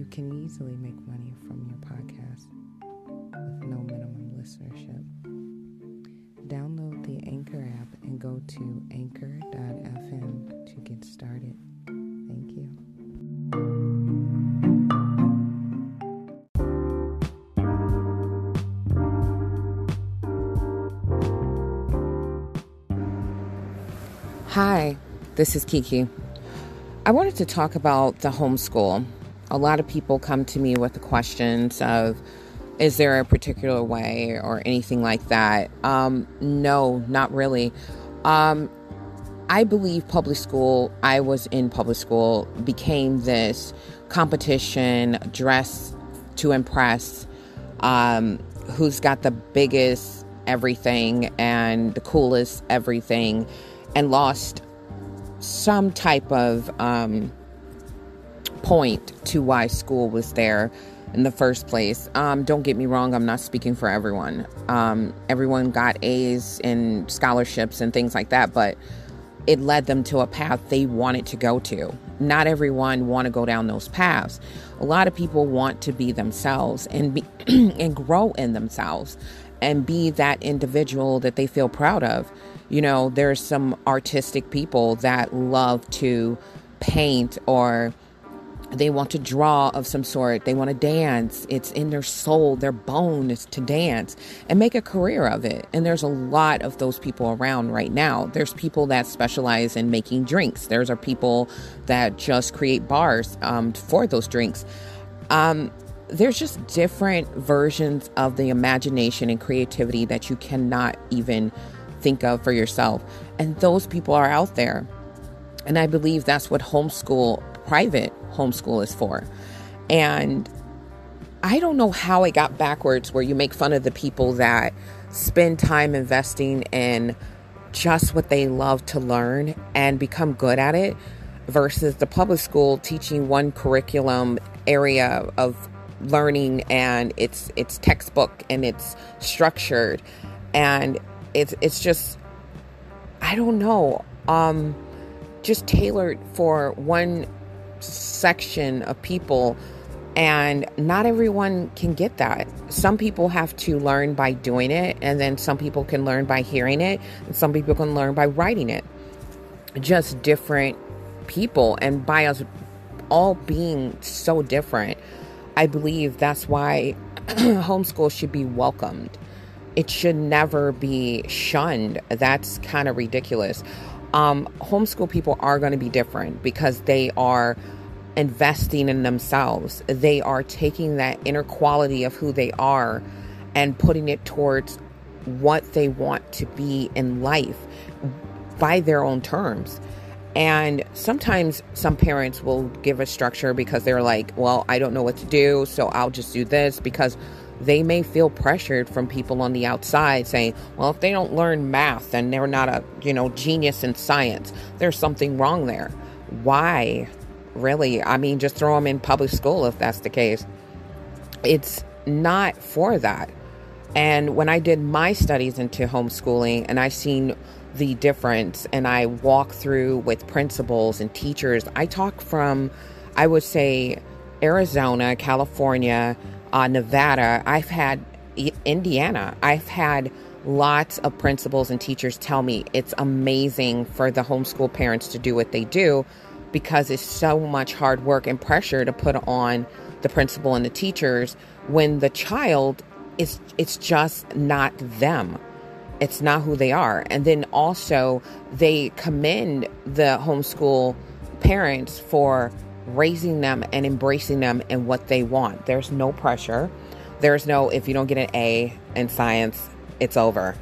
You can easily make money from your podcast with no minimum listenership. Download the Anchor app and go to anchor.fm to get started. Thank you. Hi, this is Kiki. I wanted to talk about the homeschool. A lot of people come to me with the questions of, is there a particular way or anything like that? Um, no, not really. Um, I believe public school, I was in public school, became this competition, dress to impress, um, who's got the biggest everything and the coolest everything, and lost some type of um, point to why school was there in the first place. Um, don't get me wrong, I'm not speaking for everyone. Um, everyone got A's and scholarships and things like that, but it led them to a path they wanted to go to. Not everyone want to go down those paths. A lot of people want to be themselves and be and grow in themselves and be that individual that they feel proud of. You know, there's some artistic people that love to paint or they want to draw of some sort. They want to dance. It's in their soul, their bone is to dance and make a career of it. And there's a lot of those people around right now. There's people that specialize in making drinks. There's are people that just create bars um, for those drinks. Um, there's just different versions of the imagination and creativity that you cannot even think of for yourself. And those people are out there. And I believe that's what homeschool, private homeschool, is for. And I don't know how it got backwards where you make fun of the people that spend time investing in just what they love to learn and become good at it versus the public school teaching one curriculum area of learning and it's it's textbook and it's structured and it's it's just I don't know, um, just tailored for one section of people, and not everyone can get that. Some people have to learn by doing it, and then some people can learn by hearing it, and some people can learn by writing it. Just different people, and by us all being so different, I believe that's why homeschool should be welcomed it should never be shunned. That's kind of ridiculous. Um, homeschool people are going to be different because they are investing in themselves. They are taking that inner quality of who they are and putting it towards what they want to be in life by their own terms. And sometimes some parents will give a structure because they're like, well, I don't know what to do, so I'll just do this because they may feel pressured from people on the outside saying, well, if they don't learn math and they're not a, you know, genius in science, there's something wrong there. Why? Really? I mean, just throw them in public school if that's the case. It's not for that. And when I did my studies into homeschooling and I've seen the difference and I walk through with principals and teachers, I talk from, I would say, Arizona, California, uh, Nevada, I've had Indiana, I've had lots of principals and teachers tell me it's amazing for the homeschool parents to do what they do because it's so much hard work and pressure to put on the principal and the teachers when the child is it's just not them. It's not who they are. And then also they commend the homeschool parents for raising them and embracing them and what they want there's no pressure there's no if you don't get an a in science it's over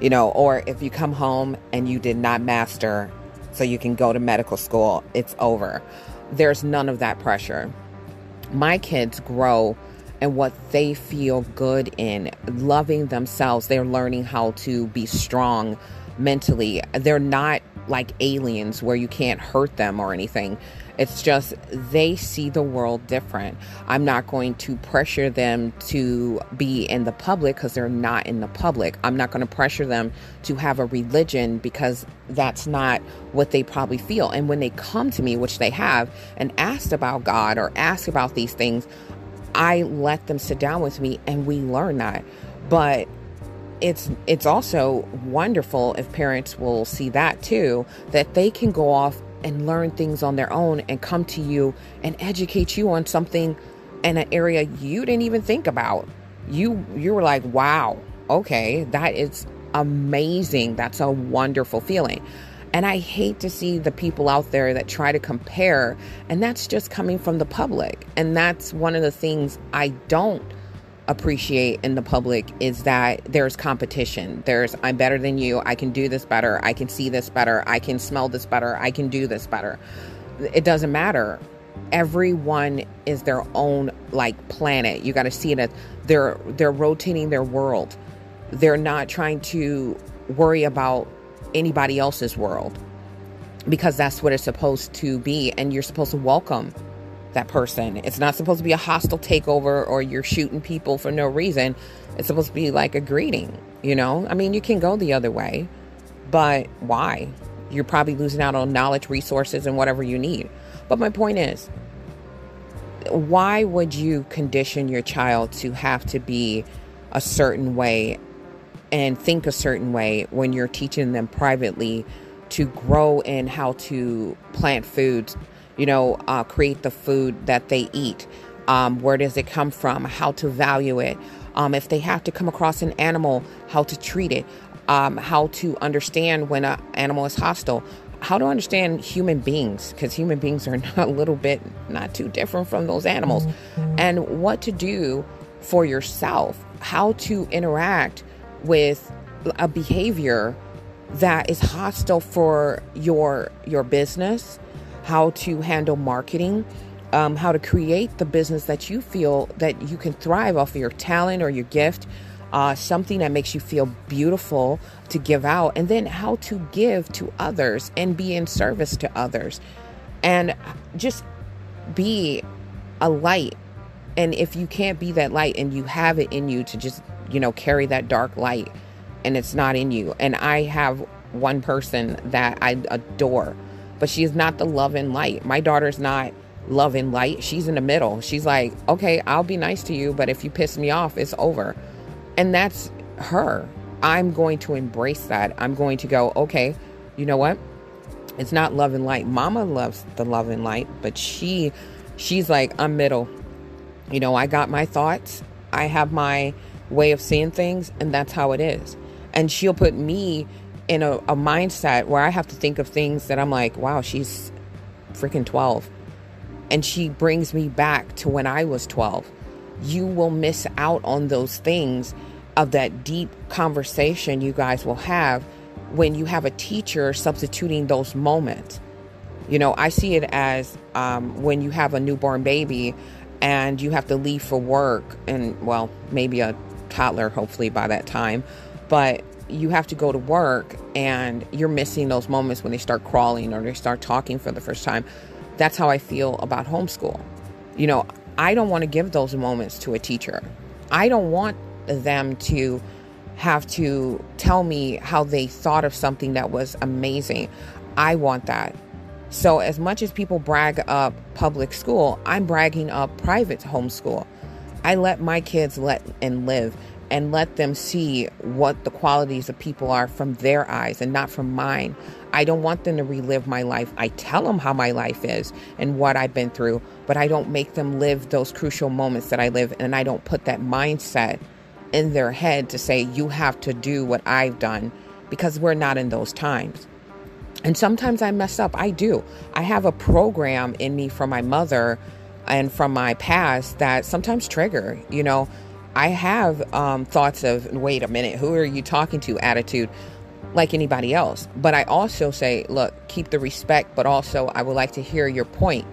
you know or if you come home and you did not master so you can go to medical school it's over there's none of that pressure my kids grow and what they feel good in, loving themselves. They're learning how to be strong mentally. They're not like aliens where you can't hurt them or anything. It's just they see the world different. I'm not going to pressure them to be in the public because they're not in the public. I'm not going to pressure them to have a religion because that's not what they probably feel. And when they come to me, which they have, and asked about God or ask about these things, I let them sit down with me and we learn that. But it's it's also wonderful if parents will see that too that they can go off and learn things on their own and come to you and educate you on something in an area you didn't even think about. You you were like wow okay that is amazing. That's a wonderful feeling. And I hate to see the people out there that try to compare, and that's just coming from the public. And that's one of the things I don't appreciate in the public is that there's competition. There's, I'm better than you. I can do this better. I can see this better. I can smell this better. I can do this better. It doesn't matter. Everyone is their own like planet. You got to see it as they're they're rotating their world. They're not trying to worry about anybody else's world because that's what it's supposed to be and you're supposed to welcome that person. It's not supposed to be a hostile takeover or you're shooting people for no reason. It's supposed to be like a greeting, you know? I mean, you can go the other way, but why? You're probably losing out on knowledge, resources, and whatever you need. But my point is, why would you condition your child to have to be a certain way and think a certain way when you're teaching them privately to grow in how to plant foods, you know, uh, create the food that they eat. Um, where does it come from? How to value it. Um, if they have to come across an animal, how to treat it. Um, how to understand when an animal is hostile. How to understand human beings, because human beings are a little bit not too different from those animals. Mm-hmm. And what to do for yourself. How to interact with a behavior that is hostile for your your business, how to handle marketing, um, how to create the business that you feel that you can thrive off of your talent or your gift, uh, something that makes you feel beautiful to give out, and then how to give to others and be in service to others, and just be a light. And if you can't be that light and you have it in you to just you know, carry that dark light and it's not in you. And I have one person that I adore, but she is not the love and light. My daughter's not love and light. She's in the middle. She's like, okay, I'll be nice to you, but if you piss me off, it's over. And that's her. I'm going to embrace that. I'm going to go, okay, you know what? It's not love and light. Mama loves the love and light, but she she's like, I'm middle. You know, I got my thoughts. I have my way of seeing things, and that's how it is. And she'll put me in a, a mindset where I have to think of things that I'm like, wow, she's freaking 12. And she brings me back to when I was 12. You will miss out on those things of that deep conversation you guys will have when you have a teacher substituting those moments. You know, I see it as um, when you have a newborn baby and you have to leave for work, and well, maybe a toddler, hopefully, by that time. But you have to go to work and you're missing those moments when they start crawling or they start talking for the first time. That's how I feel about homeschool. You know, I don't want to give those moments to a teacher. I don't want them to have to tell me how they thought of something that was amazing. I want that. So, as much as people brag up public school, I'm bragging up private homeschool. I let my kids let and live. And let them see what the qualities of people are from their eyes and not from mine. I don't want them to relive my life. I tell them how my life is and what I've been through, but I don't make them live those crucial moments that I live and I don't put that mindset in their head to say you have to do what I've done because we're not in those times. And sometimes I mess up. I do. I have a program in me from my mother and from my past that sometimes trigger. You know, I have um, thoughts of, wait a minute, who are you talking to attitude like anybody else. But I also say, look, keep the respect, but also I would like to hear your point.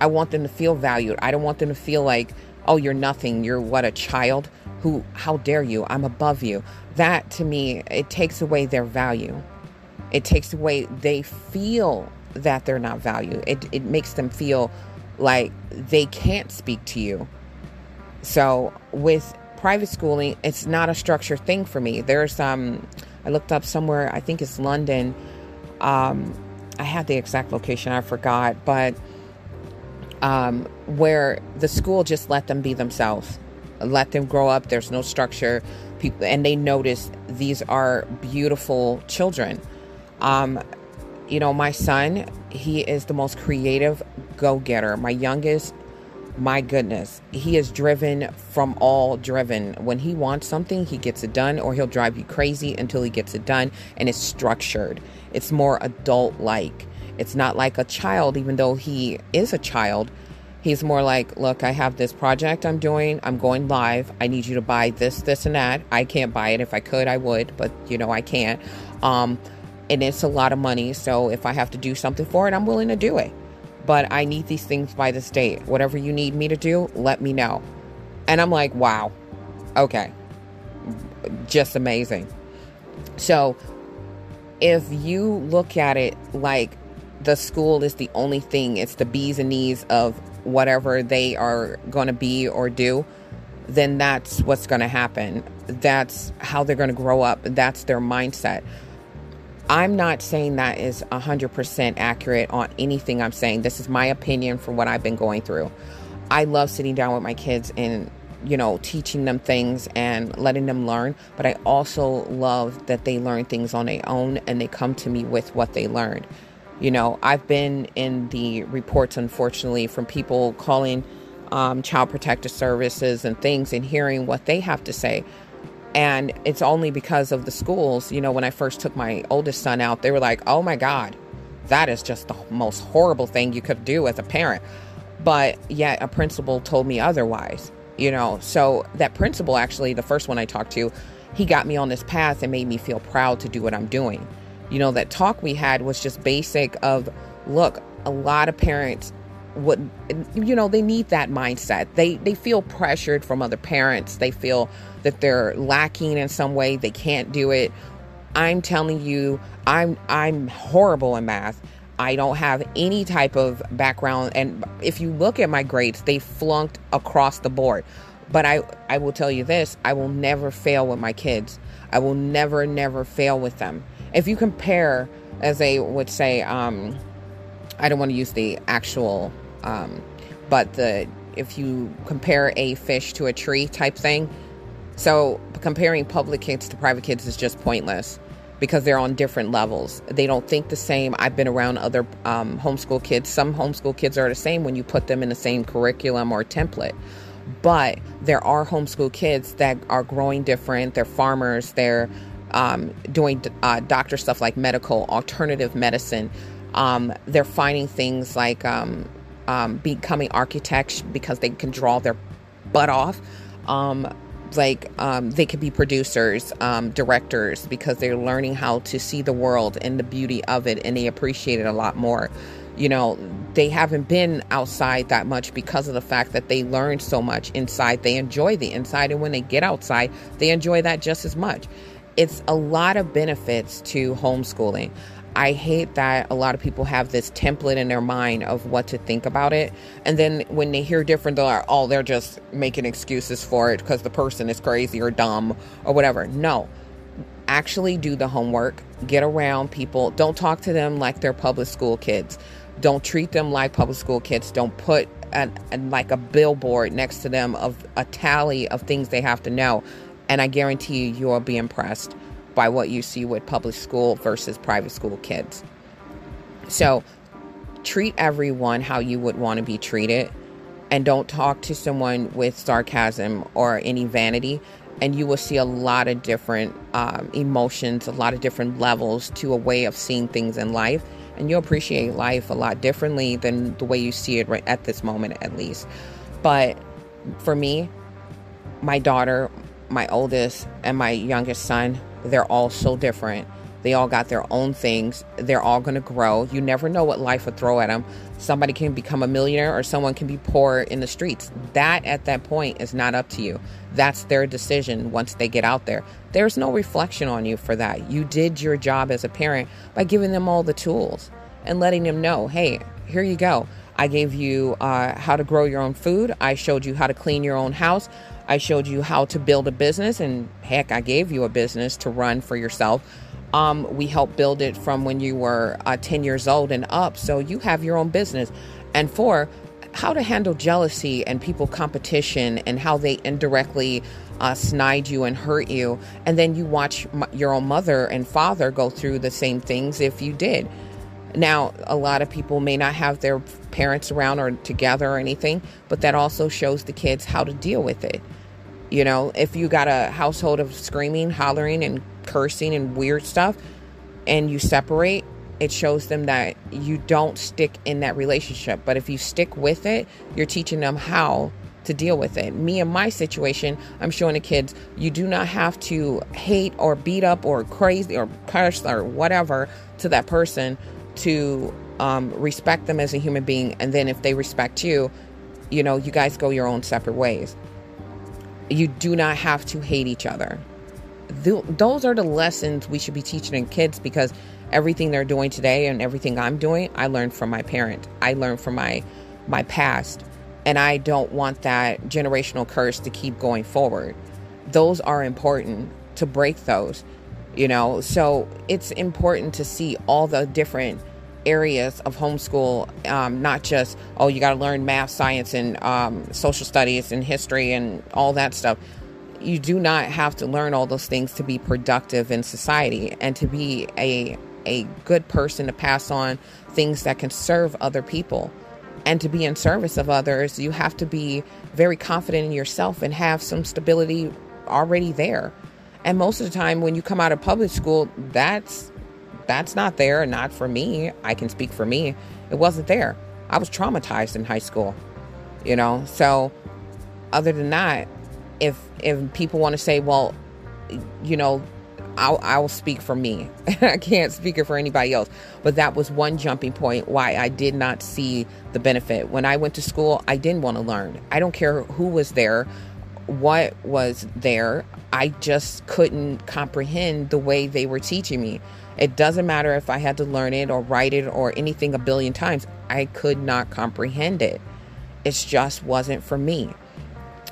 I want them to feel valued. I don't want them to feel like, oh, you're nothing. You're what, a child? Who, how dare you? I'm above you. That to me, it takes away their value. It takes away, they feel that they're not valued. It, it makes them feel like they can't speak to you. So with private schooling, it's not a structured thing for me. There's um I looked up somewhere, I think it's London. Um I had the exact location, I forgot, but um where the school just let them be themselves. Let them grow up. There's no structure. People and they notice these are beautiful children. Um you know, my son, he is the most creative go getter. My youngest, my goodness, he is driven from all driven. When he wants something, he gets it done, or he'll drive you crazy until he gets it done. And it's structured, it's more adult like. It's not like a child, even though he is a child. He's more like, look, I have this project I'm doing. I'm going live. I need you to buy this, this, and that. I can't buy it. If I could, I would, but you know, I can't. Um, and it's a lot of money. So if I have to do something for it, I'm willing to do it. But I need these things by this date. Whatever you need me to do, let me know. And I'm like, wow, okay, just amazing. So if you look at it like the school is the only thing, it's the bees and knees of whatever they are going to be or do, then that's what's going to happen. That's how they're going to grow up. That's their mindset. I'm not saying that is 100% accurate on anything I'm saying. This is my opinion from what I've been going through. I love sitting down with my kids and, you know, teaching them things and letting them learn, but I also love that they learn things on their own and they come to me with what they learned. You know, I've been in the reports, unfortunately, from people calling um, child protective services and things and hearing what they have to say. And it's only because of the schools. You know, when I first took my oldest son out, they were like, oh my God, that is just the most horrible thing you could do as a parent. But yet a principal told me otherwise, you know. So that principal, actually, the first one I talked to, he got me on this path and made me feel proud to do what I'm doing. You know, that talk we had was just basic of, look, a lot of parents would you know they need that mindset. They they feel pressured from other parents. They feel that they're lacking in some way. They can't do it. I'm telling you i'm i'm horrible in math. I don't have any type of background. And if you look at my grades they flunked across the board. But i i will tell you this i will never fail with my kids. I will never never fail with them. If you compare as they would say um I don't want to use the actual um, but the if you compare a fish to a tree type thing, so comparing public kids to private kids is just pointless because they're on different levels. They don't think the same. I've been around other um, homeschool kids. Some homeschool kids are the same when you put them in the same curriculum or template. But there are homeschool kids that are growing different. They're farmers. They're um, doing uh, doctor stuff like medical, alternative medicine. Um, they're finding things like um, um, becoming architects because they can draw their butt off. Um, like um, they could be producers, um, directors because they're learning how to see the world and the beauty of it, and they appreciate it a lot more. You know, they haven't been outside that much because of the fact that they learned so much inside. They enjoy the inside, and when they get outside, they enjoy that just as much. It's a lot of benefits to homeschooling. I hate that a lot of people have this template in their mind of what to think about it. And then when they hear different, they're like, oh, they're just making excuses for it because the person is crazy or dumb or whatever. No. Actually, do the homework, get around people. Don't talk to them like they're public school kids. Don't treat them like public school kids. Don't put an, an, like a billboard next to them of a tally of things they have to know And I guarantee you, you will be impressed by what you see with public school versus private school kids. So treat everyone how you would want to be treated and don't talk to someone with sarcasm or any vanity and you will see a lot of different um, emotions a lot of different levels to a way of seeing things in life and you'll appreciate life a lot differently than the way you see it right at this moment at least but for me my daughter my oldest and my youngest son they're all so different they all got their own things. They're all going to grow. You never know what life will throw at them. Somebody can become a millionaire or someone can be poor in the streets. That at that point is not up to you. That's their decision once they get out there. There's no reflection on you for that. You did your job as a parent by giving them all the tools and letting them know, hey, here you go. I gave you uh, how to grow your own food. I showed you how to clean your own house. I showed you how to build a business. And heck, I gave you a business to run for yourself. Um, we helped build it from when you were uh, 10 years old and up. So you have your own business. And four, how to handle jealousy and people competition and how they indirectly uh, snide you and hurt you. And then you watch m- your own mother and father go through the same things if you did. Now, a lot of people may not have their parents around or together or anything, but that also shows the kids how to deal with it. You know, if you got a household of screaming, hollering, and cursing and weird stuff, and you separate, it shows them that you don't stick in that relationship. But if you stick with it, you're teaching them how to deal with it. Me and my situation, I'm showing the kids you do not have to hate or beat up or crazy or curse or whatever to that person to um, respect them as a human being. And then if they respect you, you know, you guys go your own separate ways. You do not have to hate each other. Th- those are the lessons we should be teaching in kids because everything they're doing today and everything I'm doing, I learned from my parent. I learned from my my past, and I don't want that generational curse to keep going forward. Those are important to break those, you know. So it's important to see all the different areas of homeschool, um, not just, oh, you got to learn math, science, and um, social studies and history and all that stuff. You do not have to learn all those things to be productive in society and to be a, a good person to pass on things that can serve other people. And to be in service of others, you have to be very confident in yourself and have some stability already there. And most of the time, when you come out of public school, that's that's not there, not for me. I can speak for me. It wasn't there. I was traumatized in high school, you know. So, other than that, if if people want to say, well, you know, I'll, I'll speak for me. I can't speak it for anybody else. But that was one jumping point why I did not see the benefit. When I went to school, I didn't want to learn. I don't care who was there, what was there. I just couldn't comprehend the way they were teaching me. It doesn't matter if I had to learn it or write it or anything a billion times, I could not comprehend it. It just wasn't for me.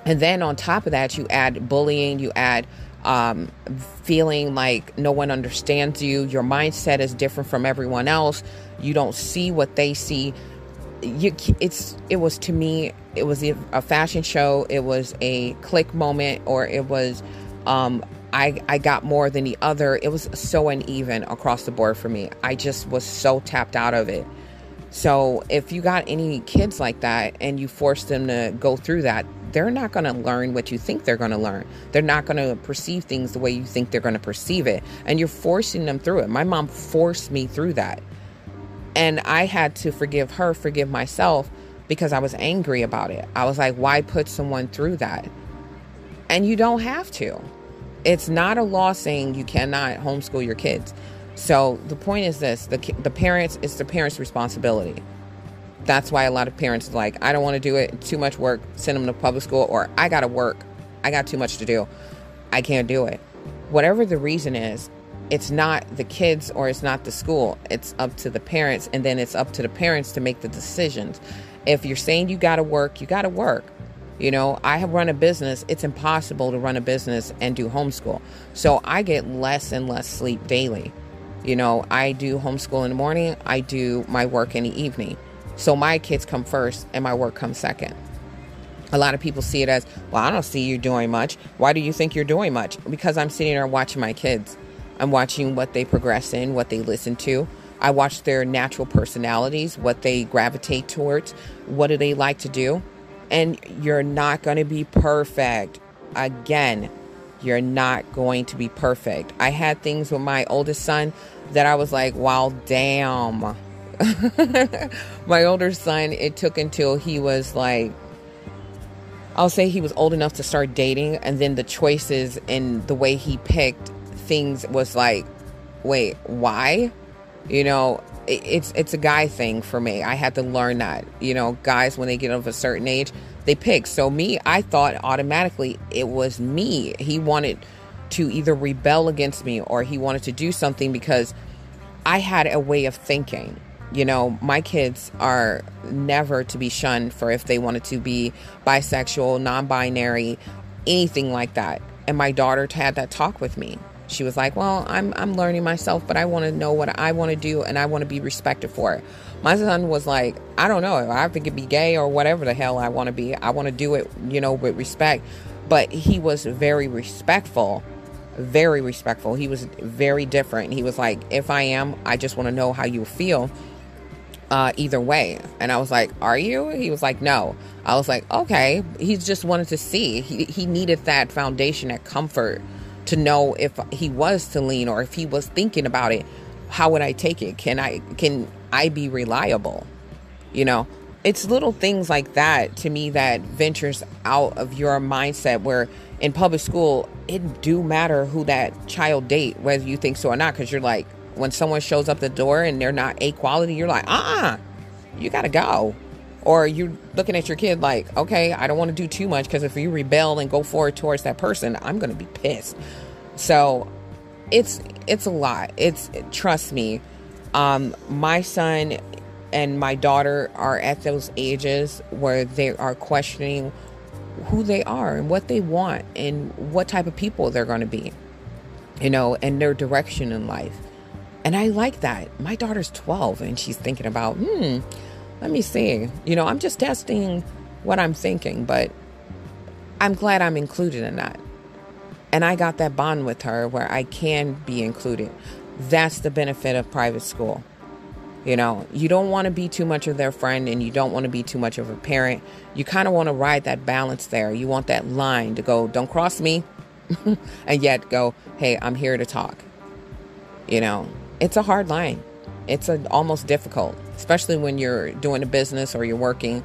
And then on top of that, you add bullying, you add um, feeling like no one understands you, your mindset is different from everyone else, you don't see what they see. You, it's it was to me it was a fashion show it was a click moment or it was um, I, I got more than the other. It was so uneven across the board for me. I just was so tapped out of it. So if you got any kids like that and you force them to go through that, they're not going to learn what you think they're going to learn. They're not going to perceive things the way you think they're going to perceive it. And you're forcing them through it. My mom forced me through that. And I had to forgive her, forgive myself because I was angry about it. I was like, why put someone through that? And you don't have to it's not a law saying you cannot homeschool your kids. So the point is this: the the parents it's the parents' responsibility. That's why a lot of parents are like, I don't want to do it. Too much work. Send them to public school, or I got to work. I got too much to do. I can't do it. Whatever the reason is, it's not the kids or it's not the school. It's up to the parents, and then it's up to the parents to make the decisions. If you're saying you got to work, you got to work. You know, I have run a business. It's impossible to run a business and do homeschool. So I get less and less sleep daily. You know, I do homeschool in the morning, I do my work in the evening. So my kids come first and my work comes second. A lot of people see it as, well, I don't see you doing much. Why do you think you're doing much? Because I'm sitting there watching my kids. I'm watching what they progress in, what they listen to. I watch their natural personalities, what they gravitate towards, what do they like to do. And you're not going to be perfect. Again, you're not going to be perfect. I had things with my oldest son that I was like, wow, damn. my older son, it took until he was like, I'll say he was old enough to start dating, and then the choices and the way he picked things was like, wait, why? You know, it's it's a guy thing for me. I had to learn that. You know, guys when they get of a certain age, they pick. So me, I thought automatically it was me. He wanted to either rebel against me or he wanted to do something because I had a way of thinking. You know, my kids are never to be shunned for if they wanted to be bisexual, non binary, anything like that. And my daughter had that talk with me. She was like, Well, I'm, I'm learning myself, but I want to know what I want to do and I want to be respected for it. My son was like, I don't know. I could be gay or whatever the hell I want to be. I want to do it, you know, with respect. But he was very respectful, very respectful. He was very different. He was like, If I am, I just want to know how you feel. Uh, either way. And I was like, Are you? He was like, No. I was like, Okay. He just wanted to see. He, he needed that foundation, that comfort to know if he was to lean or if he was thinking about it how would i take it? Can i can i be reliable? You know it's little things like that to me that ventures out of your mindset where in public school it do matter who that child date whether you think so or not because you're like when someone shows up the door and they're not a quality you're like uh-uh you gotta go or you're looking at your kid like, okay, I don't want to do too much because if you rebel and go forward towards that person, I'm going to be pissed. So it's it's a lot. It's trust me. Um, my son and my daughter are at those ages where they are questioning who they are and what they want and what type of people they're going to be, you know, and their direction in life. And I like that. My daughter's 12 and she's thinking about, hmm, let me see. You know, I'm just testing what I'm thinking, but I'm glad I'm included in that. And I got that bond with her where I can be included. That's the benefit of private school. You know, you don't want to be too much of their friend and you don't want to be too much of a parent. You kind of want to ride that balance there. You want that line to go, don't cross me, and yet go, hey, I'm here to talk. You know, it's a hard line. It's a, almost difficult especially when you're doing a business or you're working.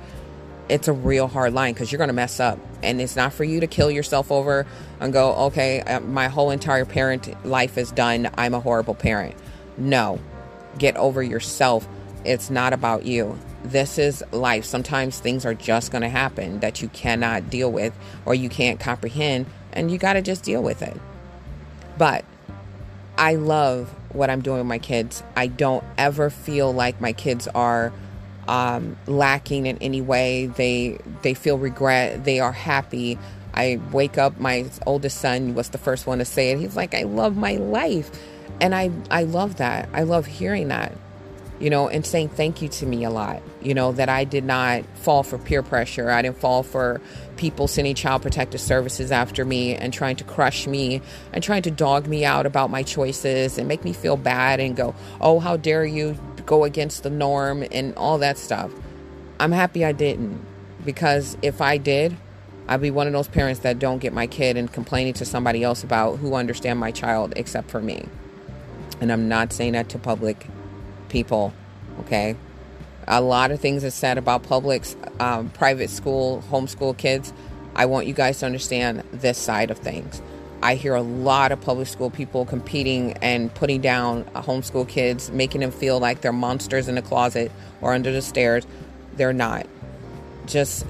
It's a real hard line because you're going to mess up and it's not for you to kill yourself over and go okay uh, my whole entire parent life is done. I'm a horrible parent. No. Get over yourself. It's not about you. This is life. Sometimes things are just going to happen that you cannot deal with or you can't comprehend and you got to just deal with it. But i love what I'm doing with my kids. I don't ever feel like my kids are um, lacking in any way. They they feel regret. They are happy. I wake up. My oldest son was the first one to say it. He's like, "I love my life," and I I love that. I love hearing that you know, and saying thank you to me a lot. You know, that I did not fall for peer pressure. I didn't fall for people sending child protective services after me and trying to crush me and trying to dog me out about my choices and make me feel bad and go, oh, how dare you go against the norm and all that stuff. I'm happy I didn't because if I did, I'd be one of those parents that don't get my kid and complaining to somebody else about who understand my child except for me. And I'm not saying that to public people. Okay, a lot of things are said about public, um, private school, homeschool kids. I want you guys to understand this side of things. I hear a lot of public school people competing and putting down homeschool kids, making them feel like they're monsters in the closet or under the stairs. They're not. Just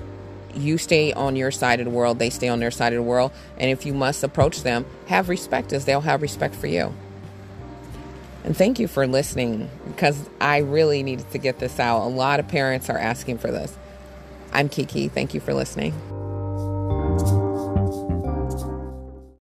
you stay on your side of the world, they stay on their side of the world. And if you must approach them, have respect as they'll have respect for you. And thank you for listening because I really needed to get this out. A lot of parents are asking for this. I'm Kiki. Thank you for listening.